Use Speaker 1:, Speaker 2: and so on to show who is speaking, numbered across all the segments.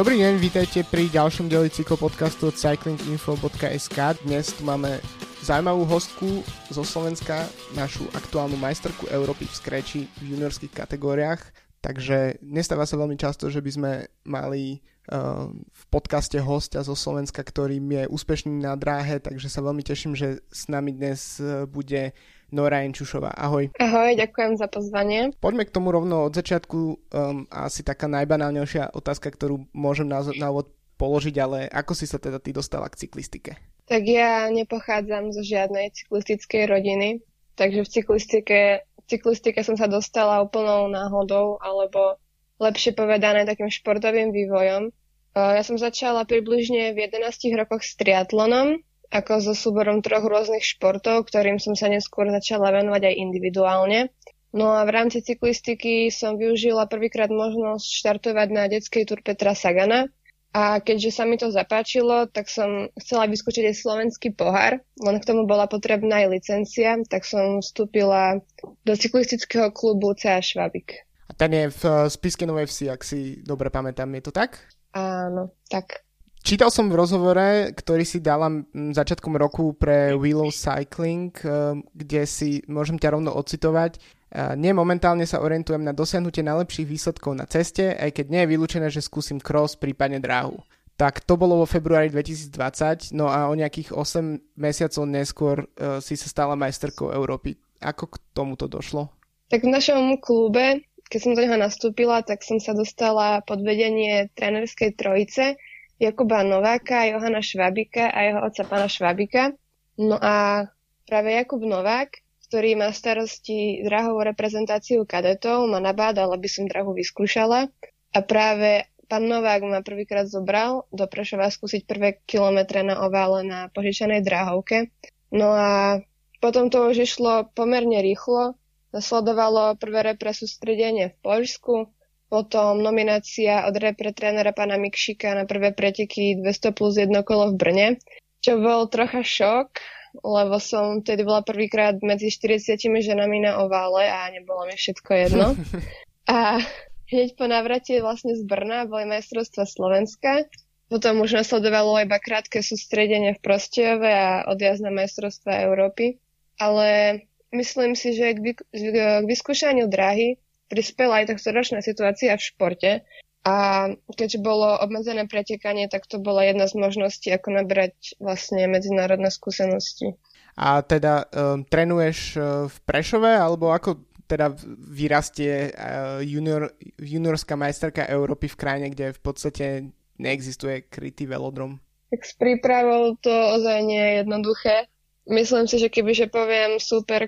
Speaker 1: Dobrý deň, vítajte pri ďalšom dieli cyklopodcastu od cyclinginfo.sk. Dnes tu máme zaujímavú hostku zo Slovenska, našu aktuálnu majsterku Európy v skreči v juniorských kategóriách. Takže nestáva sa veľmi často, že by sme mali uh, v podcaste hostia zo Slovenska, ktorým je úspešný na dráhe, takže sa veľmi teším, že s nami dnes uh, bude Nora Jenčušová. Ahoj.
Speaker 2: Ahoj, ďakujem za pozvanie.
Speaker 1: Poďme k tomu rovno od začiatku. Um, asi taká najbanálnejšia otázka, ktorú môžem na, na úvod položiť, ale ako si sa teda ty dostala k cyklistike?
Speaker 2: Tak ja nepochádzam zo žiadnej cyklistickej rodiny, takže v cyklistike, cyklistike som sa dostala úplnou náhodou, alebo lepšie povedané takým športovým vývojom. Uh, ja som začala približne v 11 rokoch s triatlonom, ako so súborom troch rôznych športov, ktorým som sa neskôr začala venovať aj individuálne. No a v rámci cyklistiky som využila prvýkrát možnosť štartovať na detskej Petra Sagana. A keďže sa mi to zapáčilo, tak som chcela vyskúšať aj slovenský pohár, len k tomu bola potrebná aj licencia, tak som vstúpila do cyklistického klubu CA Švabik.
Speaker 1: A ten je v eh, Spiske Novej Vsi, ak si dobre pamätám, je to tak?
Speaker 2: Áno, tak.
Speaker 1: Čítal som v rozhovore, ktorý si dala začiatkom roku pre Willow Cycling, eh, kde si, môžem ťa rovno ocitovať, nie momentálne sa orientujem na dosiahnutie najlepších výsledkov na ceste, aj keď nie je vylúčené, že skúsim cross, prípadne dráhu. Tak to bolo vo februári 2020, no a o nejakých 8 mesiacov neskôr uh, si sa stala majsterkou Európy. Ako k tomuto došlo?
Speaker 2: Tak v našom klube, keď som do neho nastúpila, tak som sa dostala pod vedenie trénerskej trojice, Jakuba Nováka, Johana Švabika a jeho otca pána Švabika. No a práve Jakub Novák, ktorý má starosti drahovú reprezentáciu kadetov, ma nabádal, aby som drahu vyskúšala. A práve pán Novák ma prvýkrát zobral do Prešova skúsiť prvé kilometre na ovále na požičanej dráhovke. No a potom to už išlo pomerne rýchlo. Nasledovalo prvé repre sústredenie v Poľsku, potom nominácia od repre trénera pána Mikšika na prvé preteky 200 plus 1 kolo v Brne, čo bol trocha šok, lebo som tedy bola prvýkrát medzi 40 ženami na ovále a nebolo mi všetko jedno. A hneď po návrate vlastne z Brna boli majstrovstva Slovenska, potom už nasledovalo iba krátke sústredenie v Prostejove a odjazd na majstrovstva Európy. Ale myslím si, že k, k vyskúšaniu dráhy prispela aj takto ročná situácia v športe. A keďže bolo obmedzené pretekanie, tak to bola jedna z možností, ako nabrať vlastne medzinárodné skúsenosti.
Speaker 1: A teda um, trénuješ uh, v Prešove, alebo ako teda vyrastie uh, junior, juniorská majsterka Európy v krajine, kde v podstate neexistuje krytý velodrom?
Speaker 2: Tak s prípravou to ozaj nie je jednoduché. Myslím si, že kebyže poviem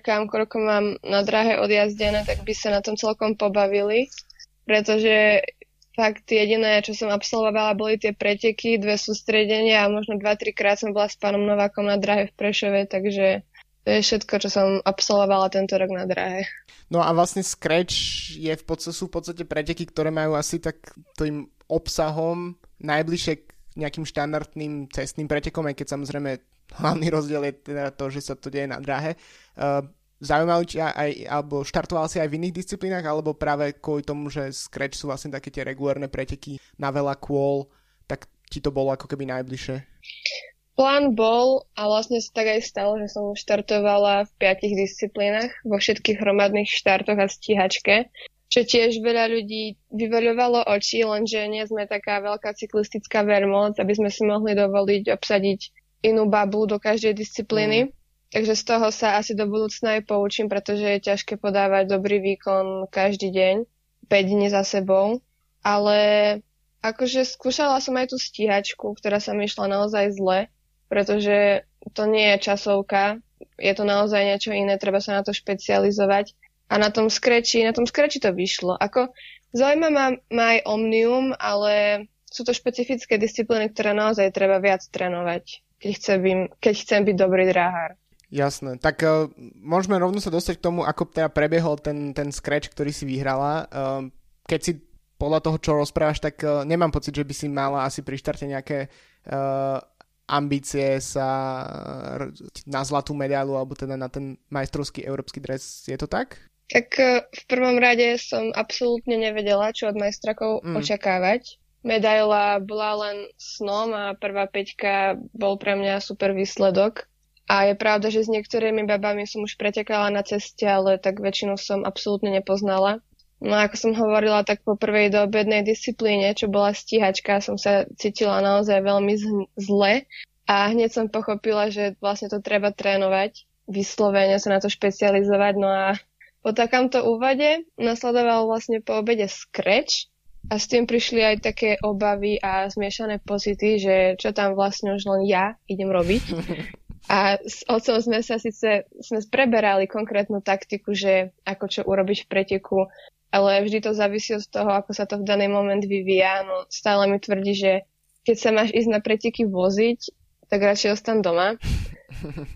Speaker 2: kam, koľko mám na drahe odjazdené, tak by sa na tom celkom pobavili, pretože fakt jediné, čo som absolvovala, boli tie preteky, dve sústredenia a možno 2-3 krát som bola s pánom Novákom na drahe v Prešove, takže to je všetko, čo som absolvovala tento rok na drahe.
Speaker 1: No a vlastne Scratch je v podstate, sú v podstate preteky, ktoré majú asi tak tým obsahom najbližšie k nejakým štandardným cestným pretekom, aj keď samozrejme hlavný rozdiel je teda to, že sa to deje na dráhe. Uh, zaujímalo ťa aj, alebo štartoval si aj v iných disciplínach, alebo práve kvôli tomu, že Scratch sú vlastne také tie regulárne preteky na veľa kôl, tak ti to bolo ako keby najbližšie?
Speaker 2: Plán bol a vlastne sa tak aj stalo, že som štartovala v piatich disciplínach, vo všetkých hromadných štartoch a stíhačke, čo tiež veľa ľudí vyvoľovalo oči, lenže nie sme taká veľká cyklistická veľmoc, aby sme si mohli dovoliť obsadiť inú babu do každej disciplíny. Mm. Takže z toho sa asi do budúcna aj poučím, pretože je ťažké podávať dobrý výkon každý deň, 5 dní za sebou. Ale akože skúšala som aj tú stíhačku, ktorá sa mi išla naozaj zle, pretože to nie je časovka, je to naozaj niečo iné, treba sa na to špecializovať. A na tom skreči, na tom skreči to vyšlo. Ako, zaujíma ma, ma aj Omnium, ale sú to špecifické disciplíny, ktoré naozaj treba viac trénovať keď chcem, byť, keď chcem byť dobrý dráhár.
Speaker 1: Jasné, tak uh, môžeme rovno sa dostať k tomu, ako teda prebiehol ten, ten scratch, ktorý si vyhrala. Uh, keď si podľa toho, čo rozprávaš, tak uh, nemám pocit, že by si mala asi pri štarte nejaké uh, ambície sa na zlatú medailu alebo teda na ten majstrovský európsky dres. Je to tak?
Speaker 2: Tak uh, v prvom rade som absolútne nevedela, čo od majstrakov mm. očakávať medaila bola len snom a prvá peťka bol pre mňa super výsledok. A je pravda, že s niektorými babami som už pretekala na ceste, ale tak väčšinu som absolútne nepoznala. No ako som hovorila, tak po prvej do obednej disciplíne, čo bola stíhačka, som sa cítila naozaj veľmi zle a hneď som pochopila, že vlastne to treba trénovať, vyslovene sa na to špecializovať. No a po takomto úvode nasledoval vlastne po obede scratch a s tým prišli aj také obavy a zmiešané pocity, že čo tam vlastne už len ja idem robiť. A s otcom sme sa síce sme preberali konkrétnu taktiku, že ako čo urobiť v preteku, ale vždy to závisí od toho, ako sa to v daný moment vyvíja. No, stále mi tvrdí, že keď sa máš ísť na preteky voziť, tak radšej ostan doma.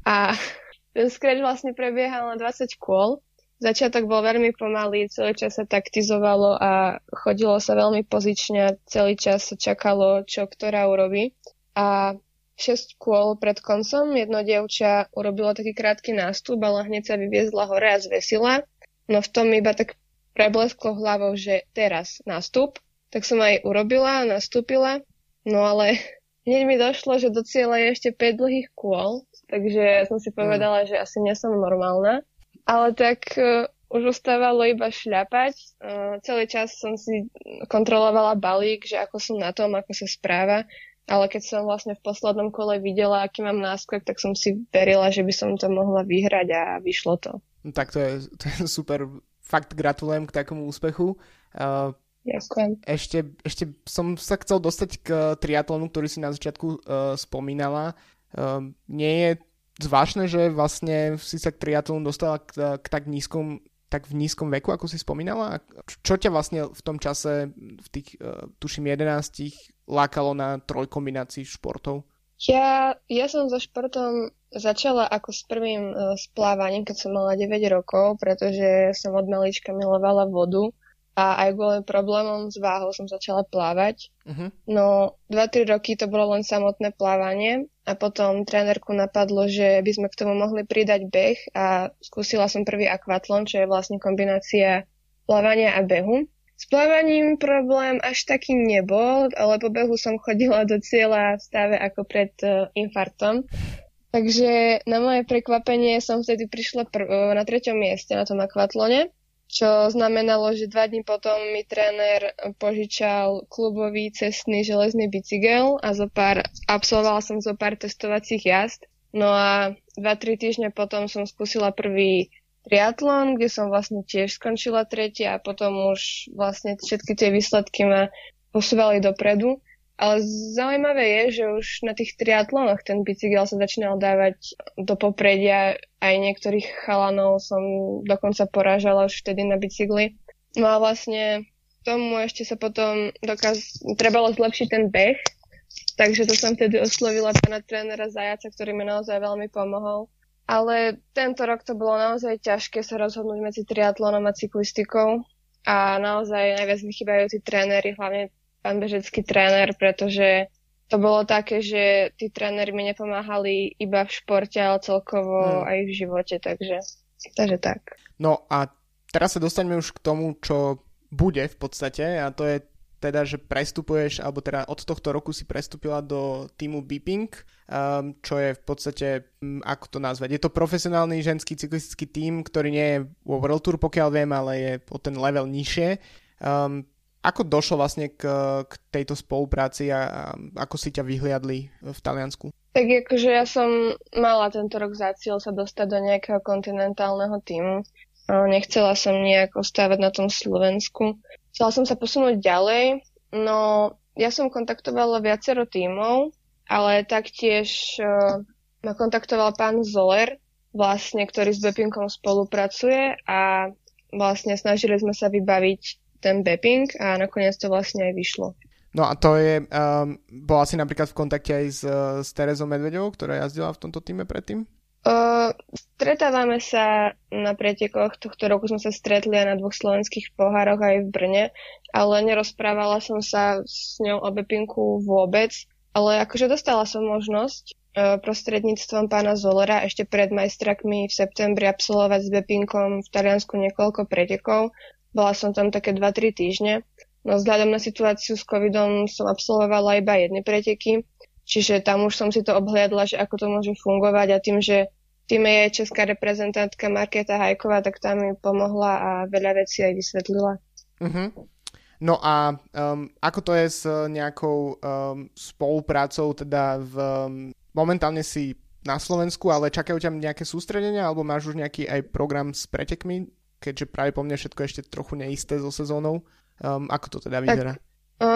Speaker 2: A ten scratch vlastne prebiehal na 20 kôl. Začiatok bol veľmi pomalý, celý čas sa taktizovalo a chodilo sa veľmi pozične, celý čas sa čakalo, čo ktorá urobí. A 6 kôl pred koncom jedno dievča urobilo taký krátky nástup, ale hneď sa vyviezla hore a zvesila. No v tom iba tak preblesklo hlavou, že teraz nastup, tak som aj urobila, nastúpila, no ale hneď mi došlo, že do cieľa je ešte 5 dlhých kôl, takže som si povedala, mm. že asi nie som normálna. Ale tak uh, už ostávalo iba šľapať. Uh, celý čas som si kontrolovala balík, že ako som na tom, ako sa správa. Ale keď som vlastne v poslednom kole videla, aký mám náskok, tak som si verila, že by som to mohla vyhrať a vyšlo to.
Speaker 1: No, tak to je, to je super fakt gratulujem k takomu úspechu. Uh,
Speaker 2: Ďakujem.
Speaker 1: Ešte, ešte som sa chcel dostať k triatlonu, ktorý si na začiatku uh, spomínala. Uh, nie je zvláštne, že vlastne si sa k triatlonu dostala k, k tak nízkom tak v nízkom veku, ako si spomínala? Čo ťa vlastne v tom čase, v tých, uh, tuším, 11 lákalo na trojkombinácii športov?
Speaker 2: Ja, ja som so športom začala ako s prvým uh, splávaním, keď som mala 9 rokov, pretože som od malička milovala vodu a aj kvôli problémom s váhou som začala plávať. Uh-huh. No 2-3 roky to bolo len samotné plávanie a potom trénerku napadlo, že by sme k tomu mohli pridať beh a skúsila som prvý akvatlon, čo je vlastne kombinácia plávania a behu. S plávaním problém až taký nebol, ale po behu som chodila do cieľa v stave ako pred uh, infartom. Takže na moje prekvapenie som vtedy prišla pr- na treťom mieste na tom akvatlone, čo znamenalo, že dva dní potom mi tréner požičal klubový cestný železný bicykel a zo pár, absolvovala som zo pár testovacích jazd. No a 2-3 týždne potom som skúsila prvý triatlon, kde som vlastne tiež skončila tretia a potom už vlastne všetky tie výsledky ma posúvali dopredu. Ale zaujímavé je, že už na tých triatlonoch ten bicykel sa začínal dávať do popredia. Aj niektorých chalanov som dokonca porážala už vtedy na bicykli. No a vlastne tomu ešte sa potom dokaz... trebalo zlepšiť ten beh, takže to som vtedy oslovila pána trénera Zajaca, ktorý mi naozaj veľmi pomohol. Ale tento rok to bolo naozaj ťažké sa rozhodnúť medzi triatlonom a cyklistikou. A naozaj najviac mi chýbajú tí tréneri, hlavne pán bežecký tréner, pretože to bolo také, že tí tréneri mi nepomáhali iba v športe, ale celkovo hmm. aj v živote, takže, takže tak.
Speaker 1: No a teraz sa dostaneme už k tomu, čo bude v podstate a to je teda, že prestupuješ, alebo teda od tohto roku si prestúpila do týmu Beeping, um, čo je v podstate, um, ako to nazvať, je to profesionálny ženský cyklistický tím, ktorý nie je vo World Tour, pokiaľ viem, ale je o ten level nižšie. Um, ako došlo vlastne k, k tejto spolupráci a, a ako si ťa vyhliadli v Taliansku?
Speaker 2: Tak akože ja som mala tento rok za cieľ sa dostať do nejakého kontinentálneho týmu. Nechcela som nejak ostávať na tom Slovensku. Chcela som sa posunúť ďalej, no ja som kontaktovala viacero tímov, ale taktiež uh, ma kontaktoval pán Zoller, vlastne, ktorý s Bepinkom spolupracuje a vlastne snažili sme sa vybaviť ten Beping a nakoniec to vlastne aj vyšlo.
Speaker 1: No a to je, um, bola si napríklad v kontakte aj s, s Terezou Medvedovou, ktorá jazdila v tomto týme predtým?
Speaker 2: Uh, stretávame sa na pretekoch. Tohto roku sme sa stretli aj na dvoch slovenských pohároch aj v Brne, ale nerozprávala som sa s ňou o Bepinku vôbec. Ale akože dostala som možnosť uh, prostredníctvom pána Zolera ešte pred majstrakmi v septembri absolvovať s Bepinkom v Taliansku niekoľko pretekov. Bola som tam také 2-3 týždne. No vzhľadom na situáciu s covidom som absolvovala iba jedny preteky, čiže tam už som si to obhliadla, že ako to môže fungovať a tým, že v týme je česká reprezentantka Markéta Hajková, tak tam mi pomohla a veľa vecí aj vysvetlila.
Speaker 1: Uh-huh. No a um, ako to je s nejakou um, spoluprácou, teda v, um, momentálne si na Slovensku, ale čakajú ťa nejaké sústredenia, alebo máš už nejaký aj program s pretekmi, keďže práve po mne všetko ešte trochu neisté so sezónou. Um, ako to teda vyzerá?
Speaker 2: Tak,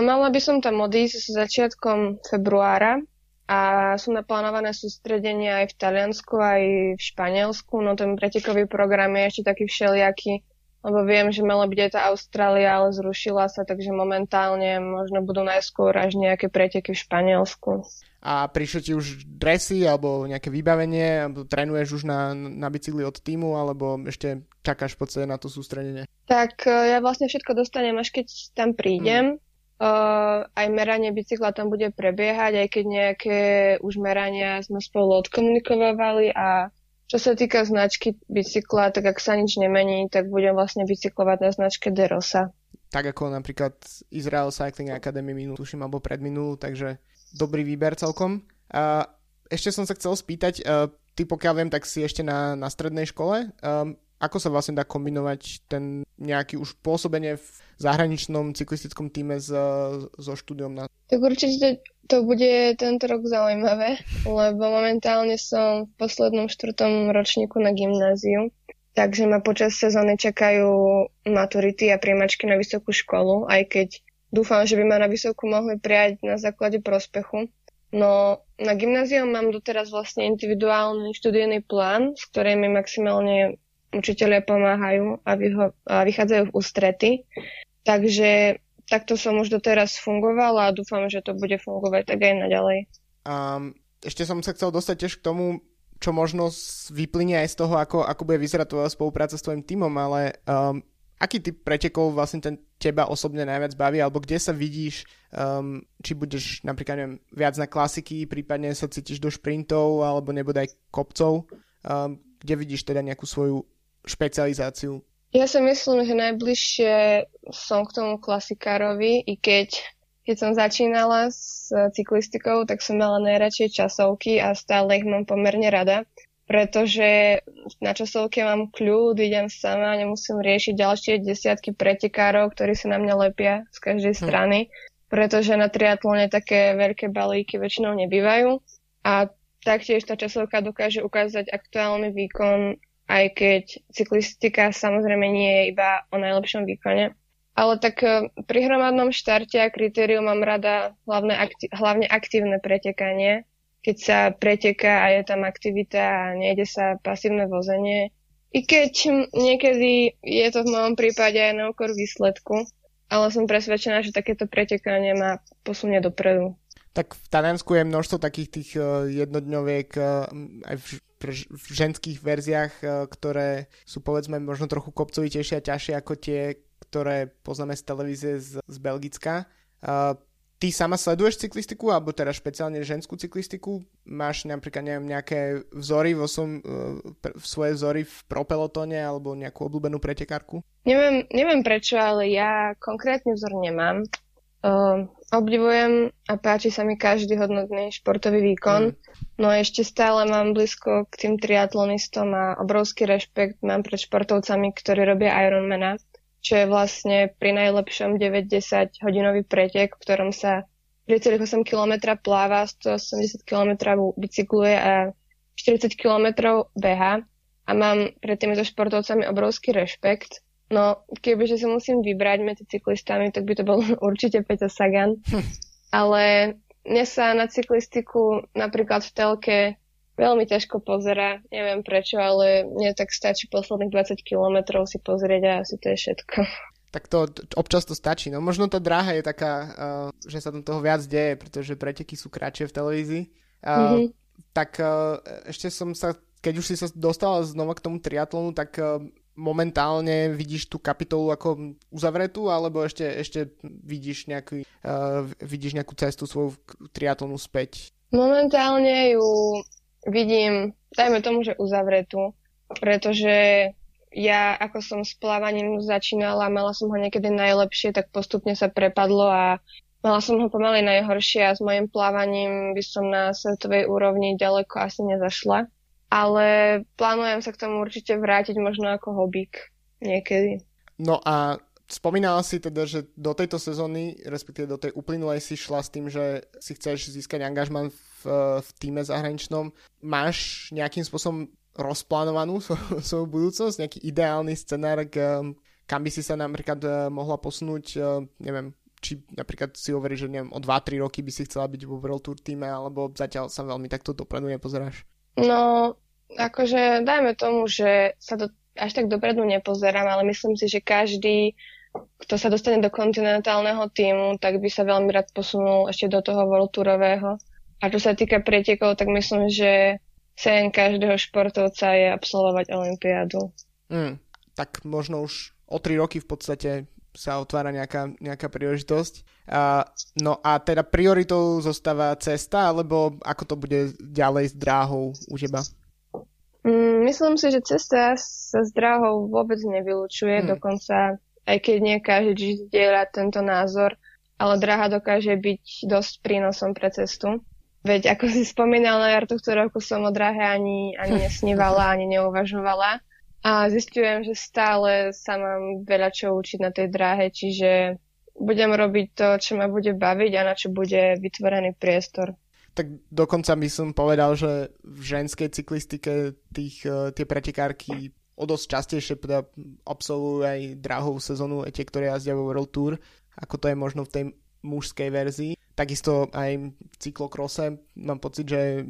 Speaker 2: mala by som tam odísť s začiatkom februára a sú naplánované sústredenia aj v Taliansku, aj v Španielsku. No ten pretekový program je ešte taký všelijaký, lebo viem, že malo byť aj tá Austrália, ale zrušila sa, takže momentálne možno budú najskôr až nejaké preteky v Španielsku.
Speaker 1: A prišli ti už dresy alebo nejaké vybavenie, alebo trénuješ už na, na bicykli od týmu, alebo ešte čakáš v podstate na to sústredenie?
Speaker 2: Tak e, ja vlastne všetko dostanem, až keď tam prídem. Hmm. Uh, aj meranie bicykla tam bude prebiehať, aj keď nejaké už merania sme spolu odkomunikovali a čo sa týka značky bicykla, tak ak sa nič nemení, tak budem vlastne bicyklovať na značke Derosa.
Speaker 1: Tak ako napríklad Israel Cycling Academy minulú, tuším, alebo predminulú, takže dobrý výber celkom. Uh, ešte som sa chcel spýtať, uh, ty pokiaľ viem, tak si ešte na, na strednej škole. Um, ako sa vlastne dá kombinovať ten nejaký už pôsobenie v zahraničnom cyklistickom týme s, so štúdiom na...
Speaker 2: Tak určite to, to bude tento rok zaujímavé, lebo momentálne som v poslednom štvrtom ročníku na gymnáziu, takže ma počas sezóny čakajú maturity a príjmačky na vysokú školu, aj keď dúfam, že by ma na vysokú mohli prijať na základe prospechu. No, na gymnáziu mám doteraz vlastne individuálny študijný plán, s ktorým mi maximálne učiteľia pomáhajú a, vyho- a vychádzajú v ústrety. Takže takto som už doteraz fungovala a dúfam, že to bude fungovať tak aj naďalej.
Speaker 1: Um, ešte som sa chcel dostať tiež k tomu, čo možno vyplynie aj z toho, ako, ako bude vyzerať tvoja spolupráca s tvojim tímom, ale um, aký typ pretekov vlastne ten teba osobne najviac baví, alebo kde sa vidíš, um, či budeš napríklad neviem, viac na klasiky, prípadne sa cítiš do šprintov, alebo nebude aj kopcov, um, kde vidíš teda nejakú svoju špecializáciu?
Speaker 2: Ja si myslím, že najbližšie som k tomu klasikárovi, i keď keď som začínala s cyklistikou, tak som mala najradšej časovky a stále ich mám pomerne rada, pretože na časovke mám kľud, idem sama, nemusím riešiť ďalšie desiatky pretekárov, ktorí sa na mňa lepia z každej hm. strany, hm. pretože na triatlone také veľké balíky väčšinou nebývajú a taktiež tá časovka dokáže ukázať aktuálny výkon aj keď cyklistika samozrejme nie je iba o najlepšom výkone. Ale tak e, pri hromadnom štarte a kritériu mám rada hlavne, akti- hlavne aktívne pretekanie, keď sa preteká a je tam aktivita a nejde sa pasívne vozenie. I keď niekedy je to v mojom prípade aj na úkor výsledku, ale som presvedčená, že takéto pretekanie ma posunie dopredu.
Speaker 1: Tak v Taliansku je množstvo takých tých e, jednodňoviek e, aj v v ženských verziách, e, ktoré sú povedzme možno trochu kopcovitejšie a ťažšie ako tie, ktoré poznáme z televízie z, z Belgicka. Ty sama sleduješ cyklistiku, alebo teda špeciálne ženskú cyklistiku? Máš napríklad neviem, nejaké vzory vo som, v svoje vzory v propelotone alebo nejakú obľúbenú pretekárku?
Speaker 2: Neviem, neviem prečo, ale ja konkrétny vzor nemám. Uh, obdivujem a páči sa mi každý hodnotný športový výkon. Mm. No ešte stále mám blízko k tým triatlonistom a obrovský rešpekt mám pred športovcami, ktorí robia Ironmana, čo je vlastne pri najlepšom 9-10 hodinový pretek, v ktorom sa 3,8 km pláva, 180 km bicykluje a 40 km beha. A mám pred týmito športovcami obrovský rešpekt No, kebyže si musím vybrať medzi cyklistami, tak by to bol určite Peťo Sagan. Hm. Ale mne sa na cyklistiku napríklad v telke veľmi ťažko pozera. Neviem prečo, ale mne tak stačí posledných 20 kilometrov si pozrieť a asi to je všetko.
Speaker 1: Tak to občas to stačí. No možno tá dráha je taká, uh, že sa tam toho viac deje, pretože preteky sú kratšie v televízii. Uh, mm-hmm. Tak uh, ešte som sa, keď už si sa dostala znova k tomu triatlonu, tak momentálne vidíš tú kapitolu ako uzavretú, alebo ešte, ešte vidíš, nejaký, uh, vidíš nejakú cestu svoju triatlonu späť?
Speaker 2: Momentálne ju vidím, dajme tomu, že uzavretú, pretože ja ako som s plávaním začínala, mala som ho niekedy najlepšie, tak postupne sa prepadlo a mala som ho pomaly najhoršie a s mojim plávaním by som na svetovej úrovni ďaleko asi nezašla. Ale plánujem sa k tomu určite vrátiť možno ako hobík niekedy.
Speaker 1: No a spomínala si teda, že do tejto sezóny, respektíve do tej uplynulej si šla s tým, že si chceš získať angažman v, v týme zahraničnom. Máš nejakým spôsobom rozplánovanú svoju budúcnosť, nejaký ideálny scenár, kam by si sa napríklad e, mohla posunúť, e, neviem, či napríklad si hovorí, že neviem, o 2-3 roky by si chcela byť vo World Tour týme, alebo zatiaľ sa veľmi takto dopredu nepozeráš?
Speaker 2: No, akože dajme tomu, že sa to až tak dopredu nepozerám, ale myslím si, že každý kto sa dostane do kontinentálneho týmu, tak by sa veľmi rád posunul ešte do toho World Tourového. A čo sa týka pretekov, tak myslím, že sen každého športovca je absolvovať Olympiádu.
Speaker 1: Mm, tak možno už o tri roky v podstate sa otvára nejaká, nejaká príležitosť. No a teda prioritou zostáva cesta, alebo ako to bude ďalej s dráhou u teba?
Speaker 2: Mm, myslím si, že cesta sa s dráhou vôbec nevylučuje, mm. dokonca aj keď nie každý zdieľa tento názor, ale dráha dokáže byť dosť prínosom pre cestu. Veď ako si spomínal na jar tohto roku som o dráhe ani, ani nesnívala, ani neuvažovala. A zistujem, že stále sa mám veľa čo učiť na tej dráhe, čiže budem robiť to, čo ma bude baviť a na čo bude vytvorený priestor.
Speaker 1: Tak dokonca by som povedal, že v ženskej cyklistike tých, eh, tie pretekárky o dosť častejšie teda absolvujú aj drahovú sezónu, tie, ktoré jazdia vo World Tour, ako to je možno v tej mužskej verzii. Takisto aj cyklokrose mám pocit, že,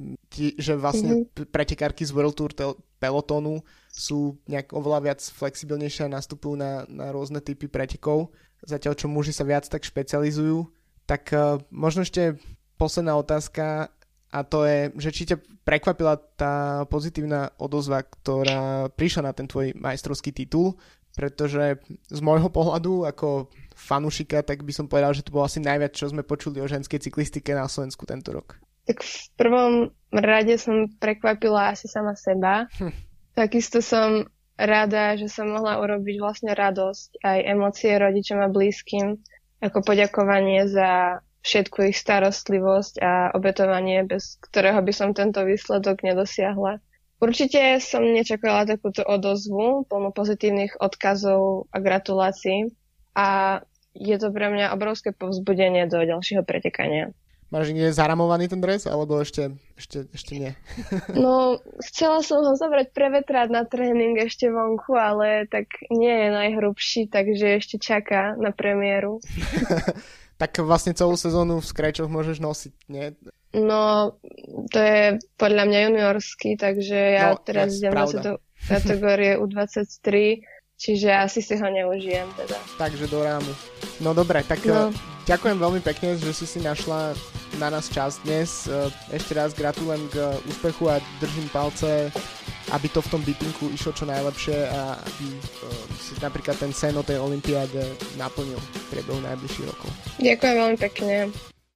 Speaker 1: že vlastne mm-hmm. pretekárky z World Tour pelotónu sú nejak oveľa viac flexibilnejšie a nastupujú na, na rôzne typy pretekov, zatiaľ čo muži sa viac tak špecializujú. Tak uh, možno ešte posledná otázka a to je, že či ťa prekvapila tá pozitívna odozva, ktorá prišla na ten tvoj majstrovský titul, pretože z môjho pohľadu ako fanušika, tak by som povedal, že to bolo asi najviac, čo sme počuli o ženskej cyklistike na Slovensku tento rok.
Speaker 2: Tak v prvom rade som prekvapila asi sama seba. Hm. Takisto som rada, že som mohla urobiť vlastne radosť aj emócie rodičom a blízkym ako poďakovanie za všetku ich starostlivosť a obetovanie, bez ktorého by som tento výsledok nedosiahla. Určite som nečakala takúto odozvu, plnú pozitívnych odkazov a gratulácií a je to pre mňa obrovské povzbudenie do ďalšieho pretekania.
Speaker 1: Máš niekde zaramovaný ten dres, alebo ešte, ešte, ešte nie?
Speaker 2: no, chcela som ho zobrať prevetrať na tréning ešte vonku, ale tak nie je najhrubší, takže ešte čaká na premiéru.
Speaker 1: tak vlastne celú sezónu v skrečoch môžeš nosiť, nie?
Speaker 2: No, to je podľa mňa juniorský, takže ja no, teraz idem do kategórie U23, čiže asi si ho neužijem teda.
Speaker 1: Takže do rámu. No dobre, tak no. Eh, ďakujem veľmi pekne, že si si našla na nás čas dnes. Eh, ešte raz gratulujem k úspechu a držím palce aby to v tom beepinku išlo čo najlepšie a aby si napríklad ten sen o tej olympiáde naplnil v priebehu najbližších rokov.
Speaker 2: Ďakujem veľmi pekne.